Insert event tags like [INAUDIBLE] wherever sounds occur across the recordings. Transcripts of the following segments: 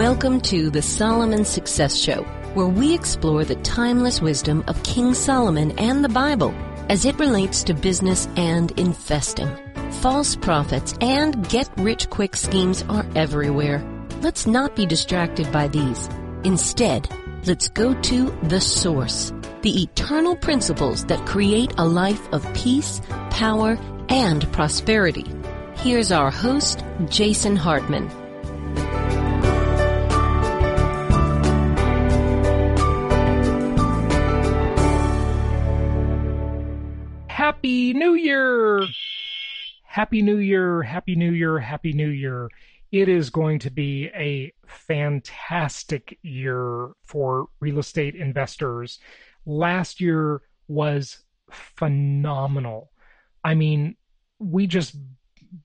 Welcome to the Solomon Success Show, where we explore the timeless wisdom of King Solomon and the Bible as it relates to business and investing. False prophets and get rich quick schemes are everywhere. Let's not be distracted by these. Instead, let's go to the source, the eternal principles that create a life of peace, power, and prosperity. Here's our host, Jason Hartman. Happy New Year! Happy New Year, Happy New Year, Happy New Year. It is going to be a fantastic year for real estate investors. Last year was phenomenal. I mean, we just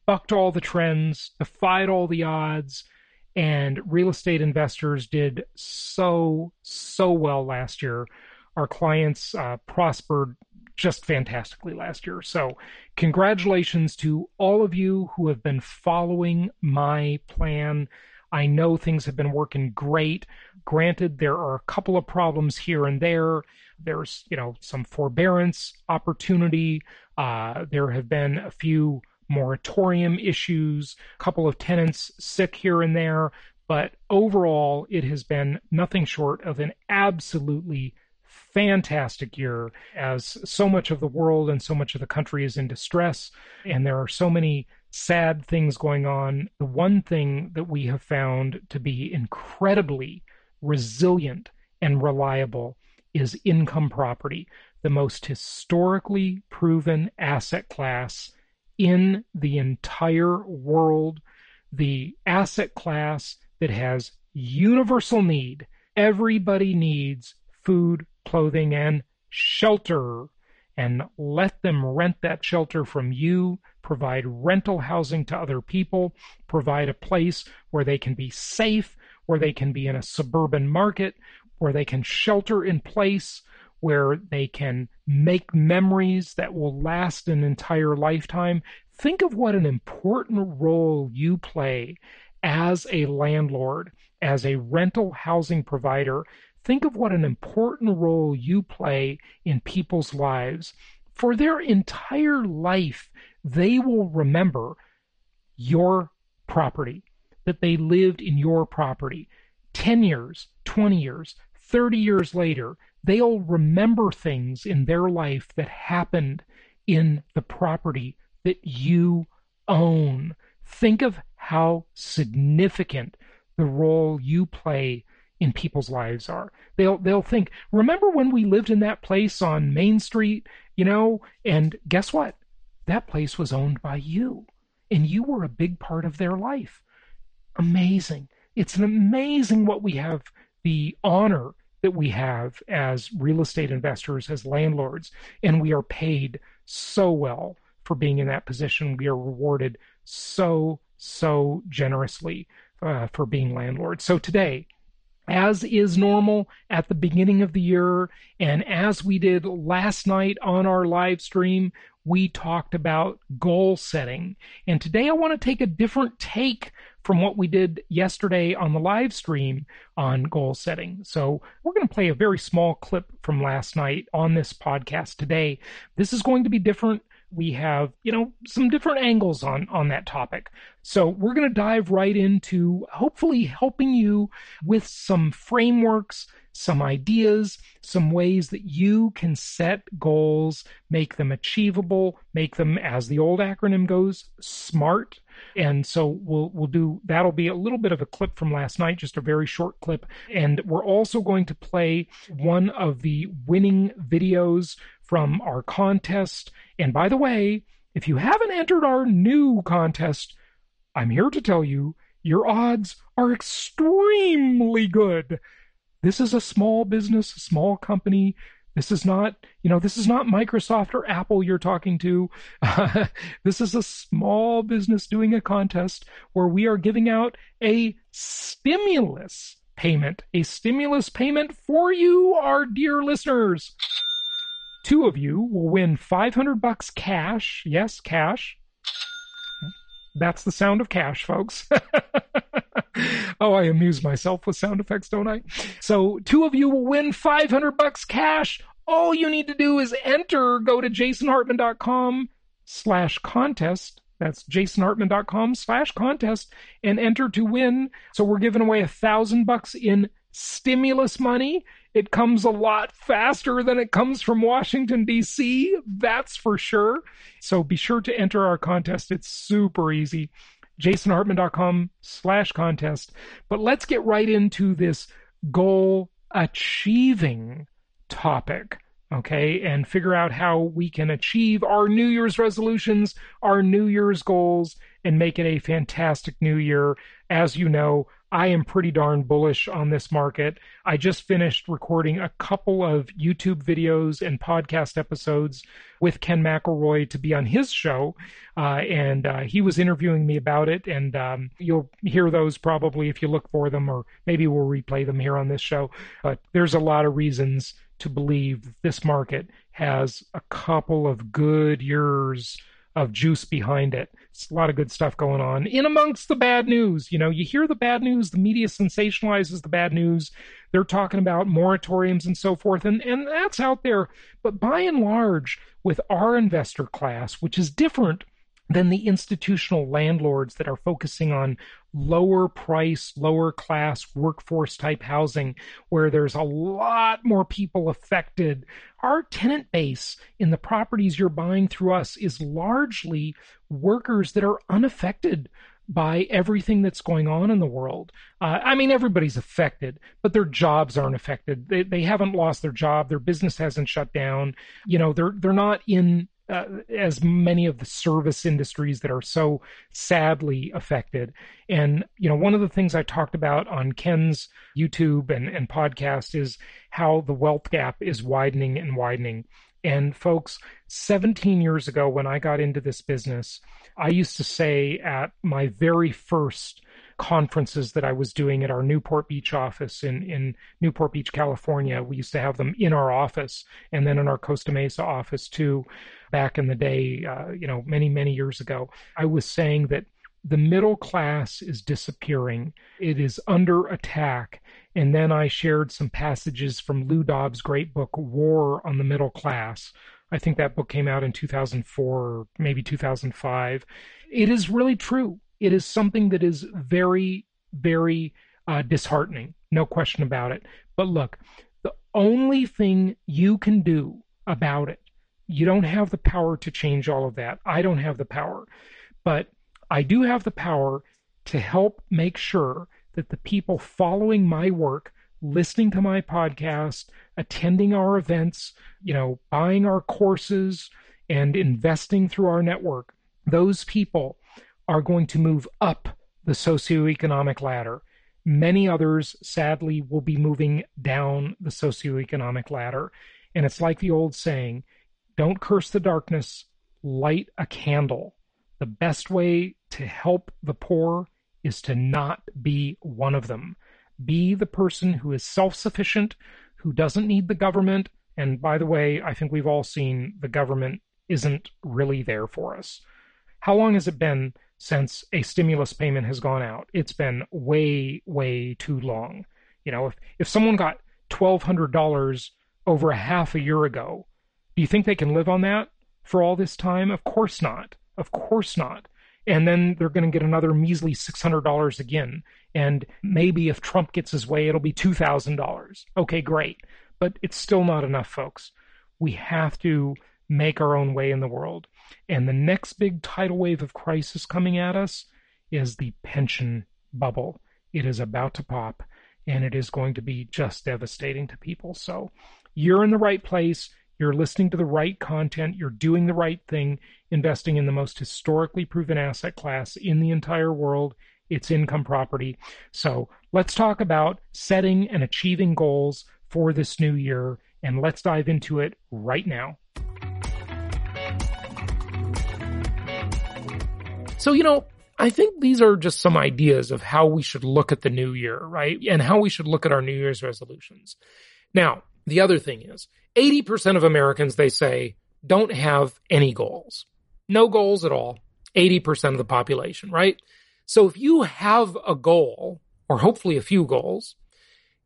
bucked all the trends, defied all the odds, and real estate investors did so, so well last year. Our clients uh, prospered just fantastically last year. So, congratulations to all of you who have been following my plan. I know things have been working great. Granted, there are a couple of problems here and there. There's, you know, some forbearance opportunity. Uh, there have been a few moratorium issues, a couple of tenants sick here and there. But overall, it has been nothing short of an absolutely fantastic year as so much of the world and so much of the country is in distress and there are so many sad things going on. The one thing that we have found to be incredibly resilient and reliable is income property, the most historically proven asset class in the entire world, the asset class that has universal need. Everybody needs food, clothing, and shelter. And let them rent that shelter from you, provide rental housing to other people, provide a place where they can be safe, where they can be in a suburban market, where they can shelter in place, where they can make memories that will last an entire lifetime. Think of what an important role you play as a landlord, as a rental housing provider Think of what an important role you play in people's lives. For their entire life, they will remember your property, that they lived in your property. 10 years, 20 years, 30 years later, they'll remember things in their life that happened in the property that you own. Think of how significant the role you play in people's lives are. They'll they'll think, remember when we lived in that place on Main Street, you know? And guess what? That place was owned by you. And you were a big part of their life. Amazing. It's an amazing what we have the honor that we have as real estate investors, as landlords, and we are paid so well for being in that position. We are rewarded so, so generously uh, for being landlords. So today, as is normal at the beginning of the year. And as we did last night on our live stream, we talked about goal setting. And today I want to take a different take from what we did yesterday on the live stream on goal setting. So we're going to play a very small clip from last night on this podcast today. This is going to be different we have, you know, some different angles on on that topic. So we're going to dive right into hopefully helping you with some frameworks, some ideas, some ways that you can set goals, make them achievable, make them as the old acronym goes, smart. And so we'll we'll do that'll be a little bit of a clip from last night, just a very short clip. And we're also going to play one of the winning videos from our contest. And by the way, if you haven't entered our new contest, I'm here to tell you your odds are extremely good. This is a small business, a small company. This is not, you know, this is not Microsoft or Apple you're talking to. [LAUGHS] This is a small business doing a contest where we are giving out a stimulus payment, a stimulus payment for you, our dear listeners. Two of you will win 500 bucks cash. Yes, cash. That's the sound of cash, folks. [LAUGHS] oh, I amuse myself with sound effects, don't I? So two of you will win 500 bucks cash. All you need to do is enter, go to jasonhartman.com slash contest. That's jasonhartman.com slash contest and enter to win. So we're giving away a thousand bucks in stimulus money. It comes a lot faster than it comes from Washington, D.C., that's for sure. So be sure to enter our contest. It's super easy. jasonhartman.com slash contest. But let's get right into this goal achieving topic okay, and figure out how we can achieve our New Year's resolutions, our New Year's goals, and make it a fantastic new year. As you know, I am pretty darn bullish on this market. I just finished recording a couple of YouTube videos and podcast episodes with Ken McElroy to be on his show, uh, and uh, he was interviewing me about it. And um, you'll hear those probably if you look for them, or maybe we'll replay them here on this show. But there's a lot of reasons to believe this market has a couple of good years of juice behind it. It's a lot of good stuff going on. In amongst the bad news, you know, you hear the bad news, the media sensationalizes the bad news. They're talking about moratoriums and so forth, and, and that's out there. But by and large, with our investor class, which is different than the institutional landlords that are focusing on lower price, lower class workforce type housing where there's a lot more people affected. Our tenant base in the properties you're buying through us is largely workers that are unaffected by everything that's going on in the world. Uh, I mean, everybody's affected, but their jobs aren't affected. They, they haven't lost their job. Their business hasn't shut down. You know, they're, they're not in uh, as many of the service industries that are so sadly affected. And, you know, one of the things I talked about on Ken's YouTube and, and podcast is how the wealth gap is widening and widening. And folks, 17 years ago, when I got into this business, I used to say at my very first conferences that I was doing at our Newport Beach office in, in Newport Beach, California. We used to have them in our office and then in our Costa Mesa office too, back in the day, uh, you know, many, many years ago. I was saying that the middle class is disappearing, it is under attack. And then I shared some passages from Lou Dobbs' great book, War on the Middle Class. I think that book came out in 2004, maybe 2005. It is really true it is something that is very, very uh, disheartening. No question about it. But look, the only thing you can do about it, you don't have the power to change all of that. I don't have the power. But I do have the power to help make sure that the people following my work, listening to my podcast, attending our events, you know, buying our courses, and investing through our network, those people are going to move up the socioeconomic ladder. Many others, sadly, will be moving down the socioeconomic ladder. And it's like the old saying don't curse the darkness, light a candle. The best way to help the poor is to not be one of them. Be the person who is self sufficient, who doesn't need the government. And by the way, I think we've all seen the government isn't really there for us. How long has it been since a stimulus payment has gone out. It's been way, way too long. You know, if, if someone got $1,200 over a half a year ago, do you think they can live on that for all this time? Of course not. Of course not. And then they're going to get another measly $600 again. And maybe if Trump gets his way, it'll be $2,000. Okay, great. But it's still not enough, folks. We have to make our own way in the world. And the next big tidal wave of crisis coming at us is the pension bubble. It is about to pop and it is going to be just devastating to people. So you're in the right place. You're listening to the right content. You're doing the right thing, investing in the most historically proven asset class in the entire world. It's income property. So let's talk about setting and achieving goals for this new year. And let's dive into it right now. So, you know, I think these are just some ideas of how we should look at the new year, right? And how we should look at our New Year's resolutions. Now, the other thing is 80% of Americans, they say, don't have any goals. No goals at all. 80% of the population, right? So if you have a goal, or hopefully a few goals,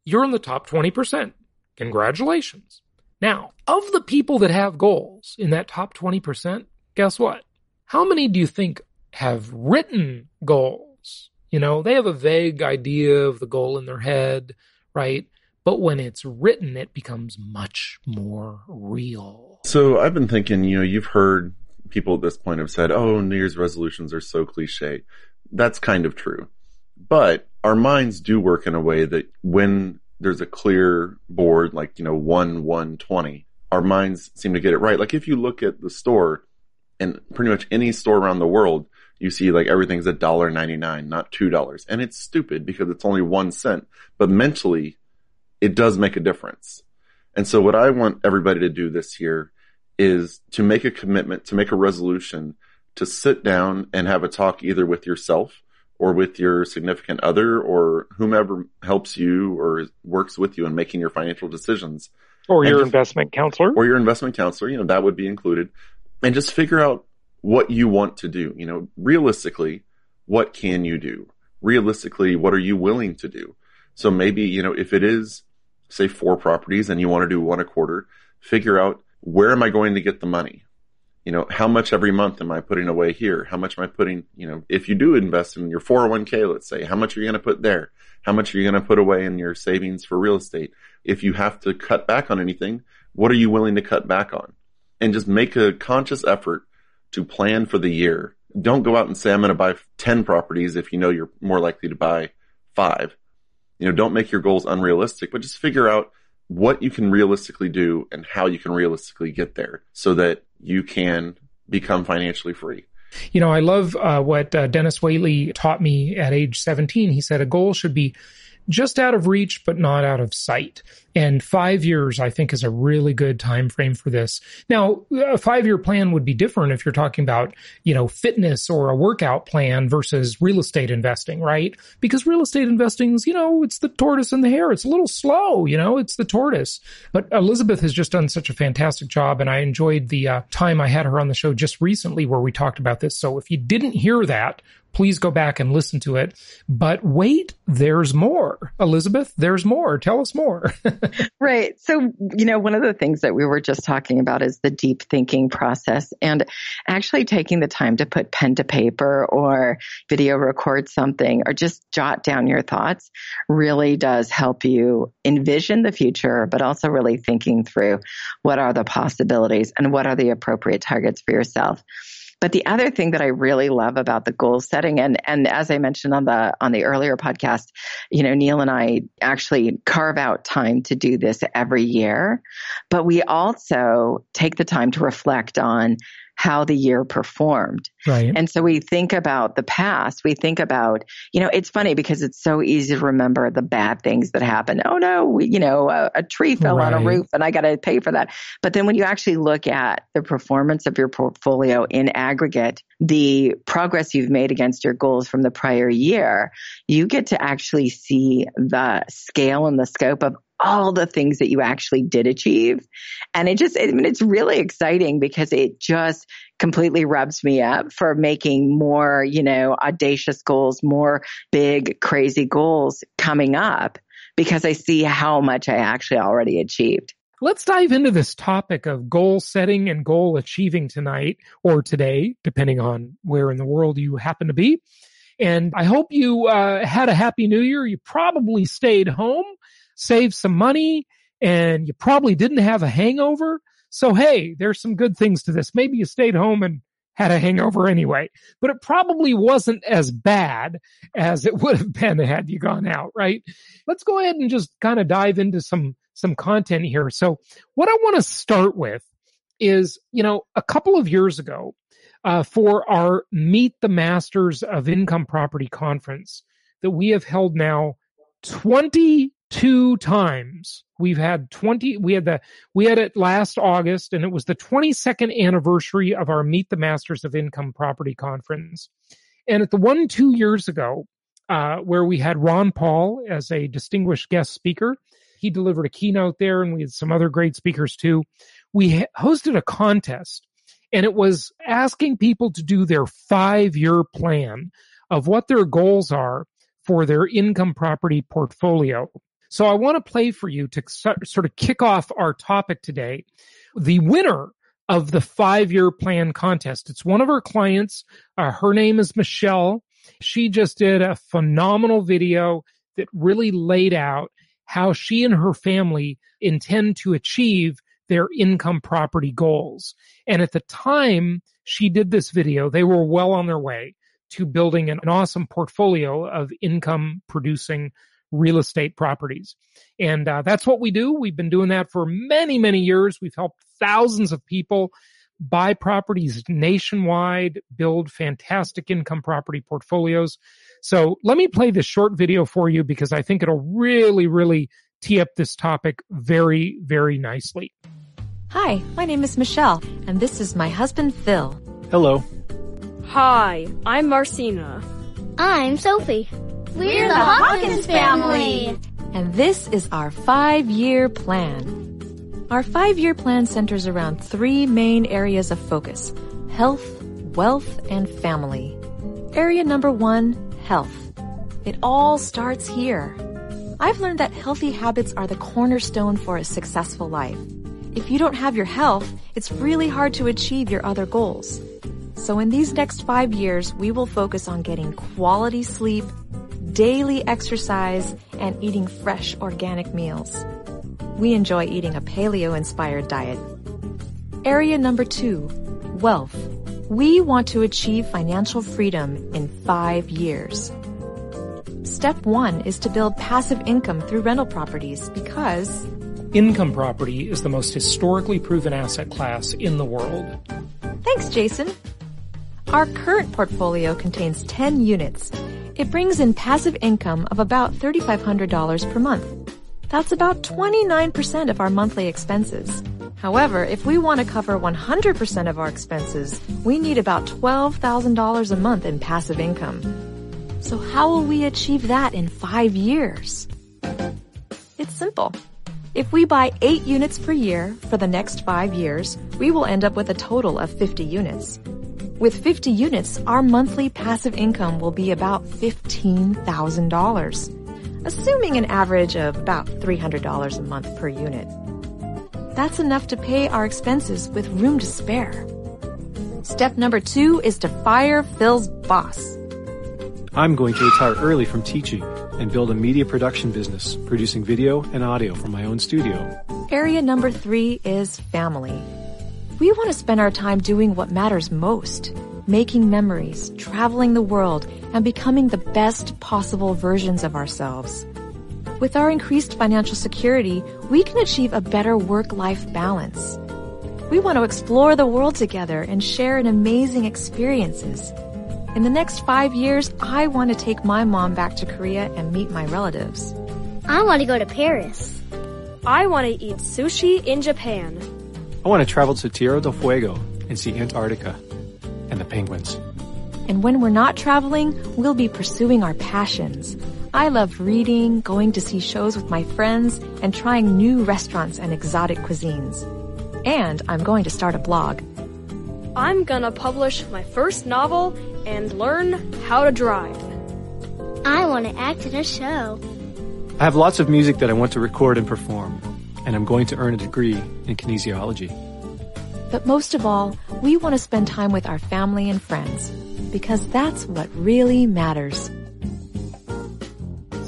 you're in the top 20%. Congratulations. Now, of the people that have goals in that top 20%, guess what? How many do you think have written goals? You know, they have a vague idea of the goal in their head, right? But when it's written, it becomes much more real. So I've been thinking, you know, you've heard people at this point have said, oh, New Year's resolutions are so cliche. That's kind of true. But our minds do work in a way that when there's a clear board, like, you know, 1, 1, 20, our minds seem to get it right. Like if you look at the store and pretty much any store around the world, you see like everything's a dollar ninety nine, not two dollars. And it's stupid because it's only one cent. But mentally, it does make a difference. And so what I want everybody to do this year is to make a commitment, to make a resolution, to sit down and have a talk either with yourself or with your significant other or whomever helps you or works with you in making your financial decisions. Or your just, investment counselor. Or your investment counselor, you know, that would be included. And just figure out what you want to do. You know, realistically, what can you do? Realistically, what are you willing to do? So maybe, you know, if it is, say, four properties and you want to do one a quarter, figure out where am I going to get the money? You know, how much every month am I putting away here? How much am I putting, you know, if you do invest in your 401k, let's say, how much are you going to put there? How much are you going to put away in your savings for real estate? If you have to cut back on anything, what are you willing to cut back on? And just make a conscious effort to plan for the year. Don't go out and say, I'm going to buy 10 properties if you know you're more likely to buy five. You know, don't make your goals unrealistic, but just figure out what you can realistically do and how you can realistically get there so that you can become financially free. You know, I love uh, what uh, Dennis Waitley taught me at age 17. He said a goal should be just out of reach, but not out of sight. And five years, I think, is a really good time frame for this. Now, a five year plan would be different if you're talking about, you know, fitness or a workout plan versus real estate investing, right? Because real estate investing is, you know, it's the tortoise and the hare. It's a little slow, you know, it's the tortoise. But Elizabeth has just done such a fantastic job. And I enjoyed the uh, time I had her on the show just recently where we talked about this. So if you didn't hear that, please go back and listen to it. But wait, there's more. Elizabeth, there's more. Tell us more. [LAUGHS] [LAUGHS] right. So, you know, one of the things that we were just talking about is the deep thinking process and actually taking the time to put pen to paper or video record something or just jot down your thoughts really does help you envision the future, but also really thinking through what are the possibilities and what are the appropriate targets for yourself. But the other thing that I really love about the goal setting, and, and as I mentioned on the, on the earlier podcast, you know, Neil and I actually carve out time to do this every year, but we also take the time to reflect on how the year performed. Right. And so we think about the past. We think about, you know, it's funny because it's so easy to remember the bad things that happened. Oh no, we, you know, a, a tree fell right. on a roof and I got to pay for that. But then when you actually look at the performance of your portfolio in aggregate, the progress you've made against your goals from the prior year, you get to actually see the scale and the scope of all the things that you actually did achieve. And it just, I mean, it's really exciting because it just completely rubs me up for making more, you know, audacious goals, more big, crazy goals coming up because I see how much I actually already achieved. Let's dive into this topic of goal setting and goal achieving tonight or today, depending on where in the world you happen to be. And I hope you uh, had a happy new year. You probably stayed home saved some money and you probably didn't have a hangover. So, hey, there's some good things to this. Maybe you stayed home and had a hangover anyway, but it probably wasn't as bad as it would have been had you gone out, right? Let's go ahead and just kind of dive into some, some content here. So what I want to start with is, you know, a couple of years ago, uh, for our Meet the Masters of Income Property conference that we have held now 20 two times. We've had 20, we had the, we had it last August and it was the 22nd anniversary of our Meet the Masters of Income Property Conference. And at the one two years ago, uh, where we had Ron Paul as a distinguished guest speaker, he delivered a keynote there and we had some other great speakers too. We hosted a contest and it was asking people to do their five year plan of what their goals are for their income property portfolio. So I want to play for you to sort of kick off our topic today. The winner of the five year plan contest. It's one of our clients. Uh, her name is Michelle. She just did a phenomenal video that really laid out how she and her family intend to achieve their income property goals. And at the time she did this video, they were well on their way to building an awesome portfolio of income producing real estate properties. And uh, that's what we do. We've been doing that for many, many years. We've helped thousands of people buy properties nationwide, build fantastic income property portfolios. So let me play this short video for you because I think it'll really, really tee up this topic very, very nicely. Hi, my name is Michelle, and this is my husband Phil. Hello. Hi, I'm Marcina. I'm Sophie. We're the Hawkins family. And this is our five year plan. Our five year plan centers around three main areas of focus health, wealth, and family. Area number one health. It all starts here. I've learned that healthy habits are the cornerstone for a successful life. If you don't have your health, it's really hard to achieve your other goals. So in these next five years, we will focus on getting quality sleep, daily exercise, and eating fresh organic meals we enjoy eating a paleo-inspired diet. Area number two, wealth. We want to achieve financial freedom in five years. Step one is to build passive income through rental properties because income property is the most historically proven asset class in the world. Thanks, Jason. Our current portfolio contains 10 units. It brings in passive income of about $3,500 per month. That's about 29% of our monthly expenses. However, if we want to cover 100% of our expenses, we need about $12,000 a month in passive income. So how will we achieve that in five years? It's simple. If we buy eight units per year for the next five years, we will end up with a total of 50 units. With 50 units, our monthly passive income will be about $15,000 assuming an average of about $300 a month per unit. That's enough to pay our expenses with room to spare. Step number two is to fire Phil's boss. I'm going to retire early from teaching and build a media production business, producing video and audio from my own studio. Area number three is family. We want to spend our time doing what matters most, making memories, traveling the world, and becoming the best possible versions of ourselves. With our increased financial security, we can achieve a better work-life balance. We want to explore the world together and share in amazing experiences. In the next five years, I want to take my mom back to Korea and meet my relatives. I want to go to Paris. I want to eat sushi in Japan. I want to travel to Tierra del Fuego and see Antarctica and the penguins. And when we're not traveling, we'll be pursuing our passions. I love reading, going to see shows with my friends, and trying new restaurants and exotic cuisines. And I'm going to start a blog. I'm gonna publish my first novel and learn how to drive. I want to act in a show. I have lots of music that I want to record and perform, and I'm going to earn a degree in kinesiology. But most of all, we want to spend time with our family and friends because that's what really matters.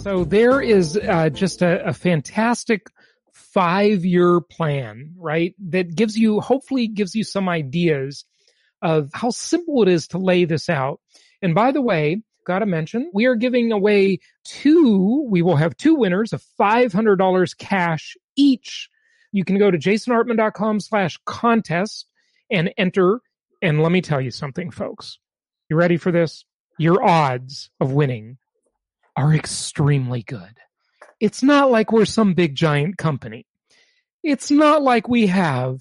So there is uh, just a, a fantastic five year plan, right? That gives you, hopefully gives you some ideas of how simple it is to lay this out. And by the way, gotta mention, we are giving away two, we will have two winners of $500 cash each. You can go to jasonhartman.com slash contest and enter. And let me tell you something, folks. You ready for this? Your odds of winning are extremely good. It's not like we're some big giant company. It's not like we have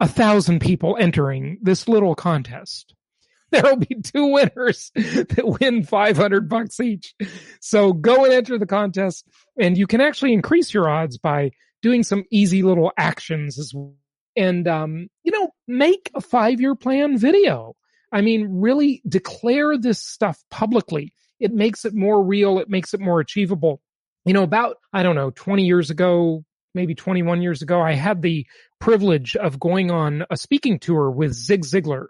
a thousand people entering this little contest. [LAUGHS] There'll be two winners [LAUGHS] that win 500 bucks each. So go and enter the contest and you can actually increase your odds by doing some easy little actions as well. And, um, you know, make a five year plan video. I mean, really declare this stuff publicly. it makes it more real. It makes it more achievable. You know, about, I don't know, 20 years ago, maybe 21 years ago, I had the privilege of going on a speaking tour with Zig Ziglar,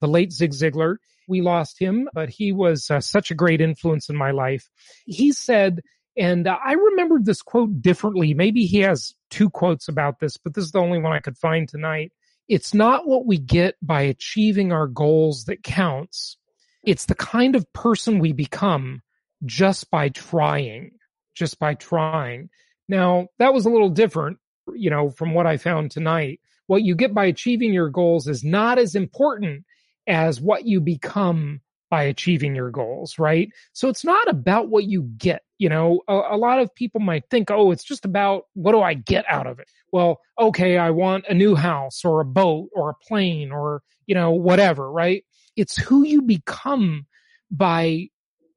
the late Zig Ziglar. We lost him, but he was uh, such a great influence in my life. He said, and uh, I remembered this quote differently. Maybe he has two quotes about this, but this is the only one I could find tonight. It's not what we get by achieving our goals that counts. It's the kind of person we become just by trying, just by trying. Now, that was a little different, you know, from what I found tonight. What you get by achieving your goals is not as important as what you become by achieving your goals, right? So it's not about what you get. You know, a, a, lot of people might think, oh, it's just about what do I get out of it? Well, okay, I want a new house or a boat or a plane or, you know, whatever, right? It's who you become by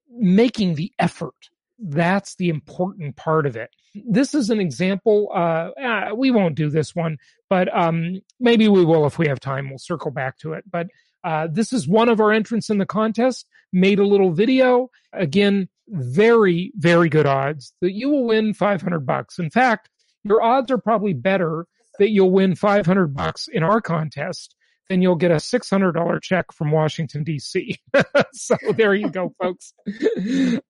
making the effort. That's the important part of it. This is an example. Uh, uh, we won't do this one, but um, maybe we will if we have time. We'll circle back to it. But uh, this is one of our entrants in the contest. Made a little video. Again, very, very good odds that you will win 500 bucks. In fact, your odds are probably better that you'll win 500 bucks in our contest then you'll get a $600 check from Washington DC. [LAUGHS] so there you go, [LAUGHS] folks.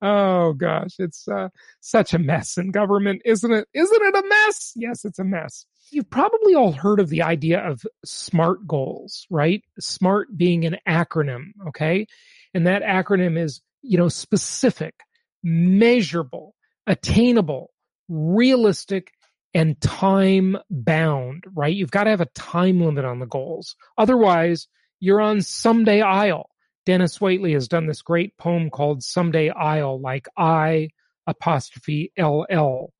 oh gosh, it's uh, such a mess in government, isn't it? Isn't it a mess? Yes, it's a mess. You've probably all heard of the idea of SMART goals, right? SMART being an acronym, okay? And that acronym is, you know, specific, measurable, attainable, realistic, and time bound, right? You've got to have a time limit on the goals. Otherwise, you're on someday Isle. Dennis Waitley has done this great poem called Someday Isle, like I apostrophe LL.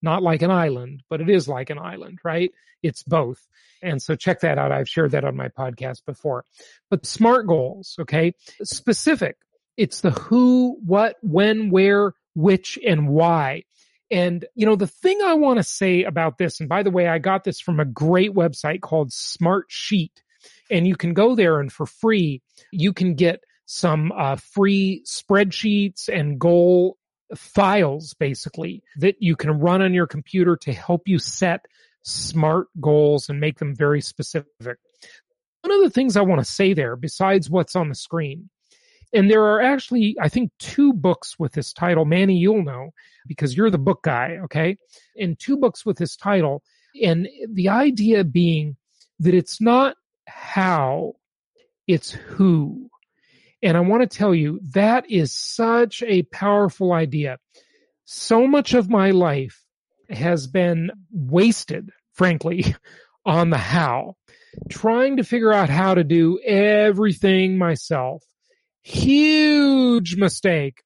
Not like an island, but it is like an island, right? It's both. And so check that out. I've shared that on my podcast before. But SMART goals, okay? Specific. It's the who, what, when, where, which, and why. And, you know, the thing I want to say about this, and by the way, I got this from a great website called Smartsheet. And you can go there and for free, you can get some uh, free spreadsheets and goal files basically that you can run on your computer to help you set smart goals and make them very specific. One of the things I want to say there, besides what's on the screen, and there are actually, I think, two books with this title. Manny, you'll know because you're the book guy, okay? And two books with this title. And the idea being that it's not how, it's who. And I want to tell you that is such a powerful idea. So much of my life has been wasted, frankly, [LAUGHS] on the how, trying to figure out how to do everything myself Huge mistake.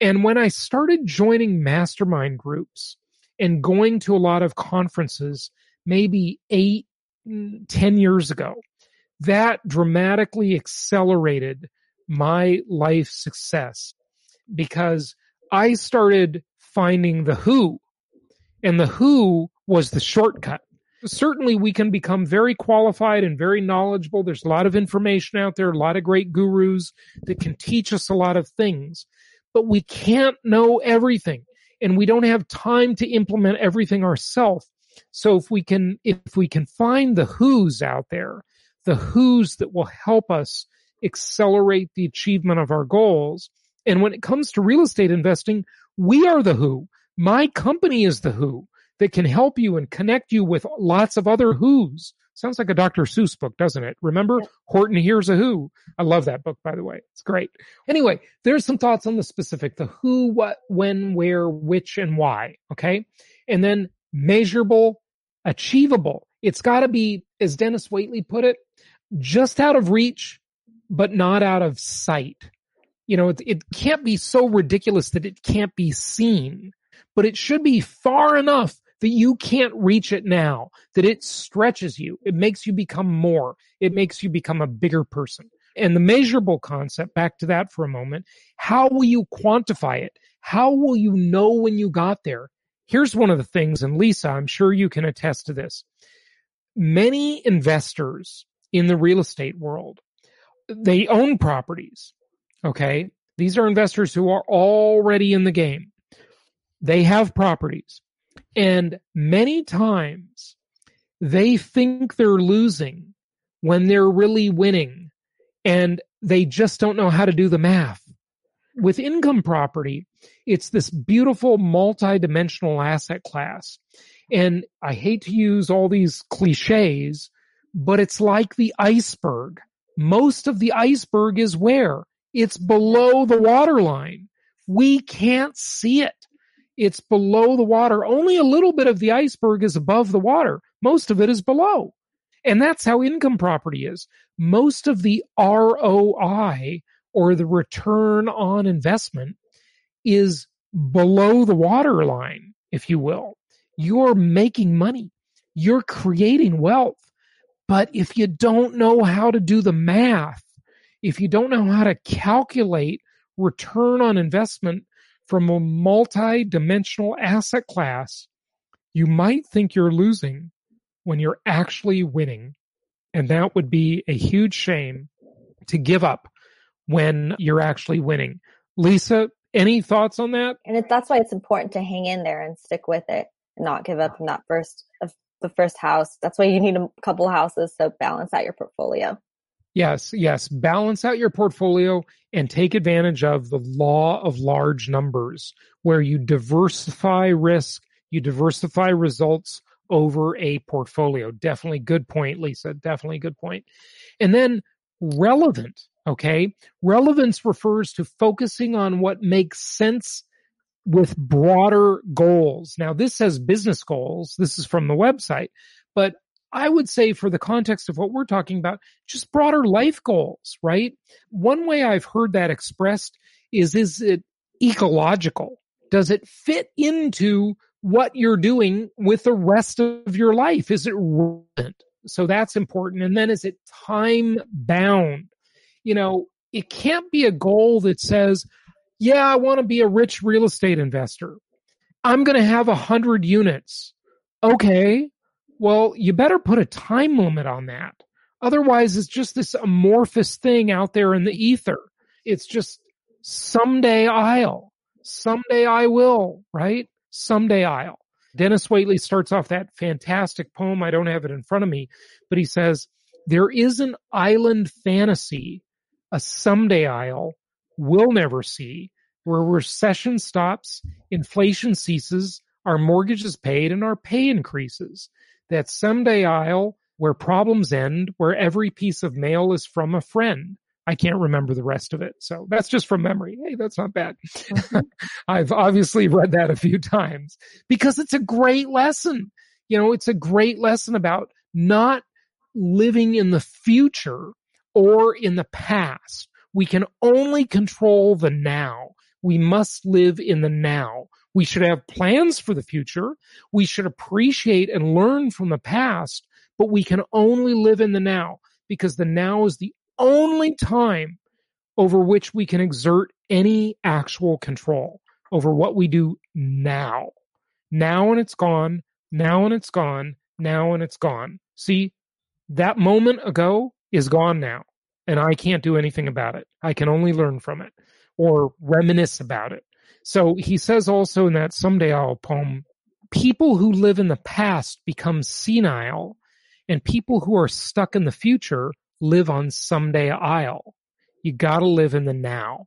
And when I started joining mastermind groups and going to a lot of conferences, maybe eight, mm, ten years ago, that dramatically accelerated my life success because I started finding the who and the who was the shortcut certainly we can become very qualified and very knowledgeable. There's a lot of information out there, a lot of great gurus that can teach us a lot of things, but we can't know everything and we don't have time to implement everything ourselves. So if we can, if we can find the who's out there, the who's that will help us accelerate the achievement of our goals. And when it comes to real estate investing, we are the who. My company is the who that can help you and connect you with lots of other who's. Sounds like a Dr. Seuss book, doesn't it? Remember Horton Hears a Who? I love that book, by the way. It's great. Anyway, there's some thoughts on the specific, the who, what, when, where, which, and why. Okay. And then measurable, achievable. It's got to be, as Dennis Waitley put it, just out of reach, but not out of sight. You know, it, it can't be so ridiculous that it can't be seen, but it should be far enough that you can't reach it now, that it stretches you. It makes you become more. It makes you become a bigger person. And the measurable concept, back to that for a moment. How will you quantify it? How will you know when you got there? Here's one of the things, and Lisa, I'm sure you can attest to this. Many investors in the real estate world, they own properties. Okay. These are investors who are already in the game. They have properties. And many times they think they're losing when they're really winning and they just don't know how to do the math. With income property, it's this beautiful multi-dimensional asset class. And I hate to use all these cliches, but it's like the iceberg. Most of the iceberg is where? It's below the waterline. We can't see it. It's below the water. Only a little bit of the iceberg is above the water. Most of it is below. And that's how income property is. Most of the ROI or the return on investment is below the waterline, if you will. You're making money. You're creating wealth. But if you don't know how to do the math, if you don't know how to calculate return on investment from a multi-dimensional asset class, you might think you're losing when you're actually winning. And that would be a huge shame to give up when you're actually winning. Lisa, any thoughts on that? And that's why it's important to hang in there and stick with it and not give up in that first of the first house. That's why you need a couple houses to balance out your portfolio. Yes, yes. Balance out your portfolio and take advantage of the law of large numbers where you diversify risk, you diversify results over a portfolio. Definitely good point, Lisa. Definitely good point. And then relevant. Okay. Relevance refers to focusing on what makes sense with broader goals. Now this says business goals. This is from the website, but I would say for the context of what we're talking about, just broader life goals, right? One way I've heard that expressed is, is it ecological? Does it fit into what you're doing with the rest of your life? Is it relevant? So that's important. And then is it time bound? You know, it can't be a goal that says, yeah, I want to be a rich real estate investor. I'm going to have a hundred units. Okay. Well, you better put a time limit on that. Otherwise, it's just this amorphous thing out there in the ether. It's just someday I'll, someday I will, right? Someday I'll. Dennis Waitley starts off that fantastic poem. I don't have it in front of me, but he says, there is an island fantasy, a someday I'll will never see where recession stops, inflation ceases, our mortgage is paid and our pay increases. That someday I'll where problems end, where every piece of mail is from a friend. I can't remember the rest of it. So that's just from memory. Hey, that's not bad. Mm-hmm. [LAUGHS] I've obviously read that a few times because it's a great lesson. You know, it's a great lesson about not living in the future or in the past. We can only control the now. We must live in the now. We should have plans for the future. We should appreciate and learn from the past, but we can only live in the now because the now is the only time over which we can exert any actual control over what we do now. Now and it's gone. Now and it's gone. Now and it's gone. See, that moment ago is gone now and I can't do anything about it. I can only learn from it or reminisce about it. So he says also in that Someday I'll poem, people who live in the past become senile and people who are stuck in the future live on someday I'll. You gotta live in the now.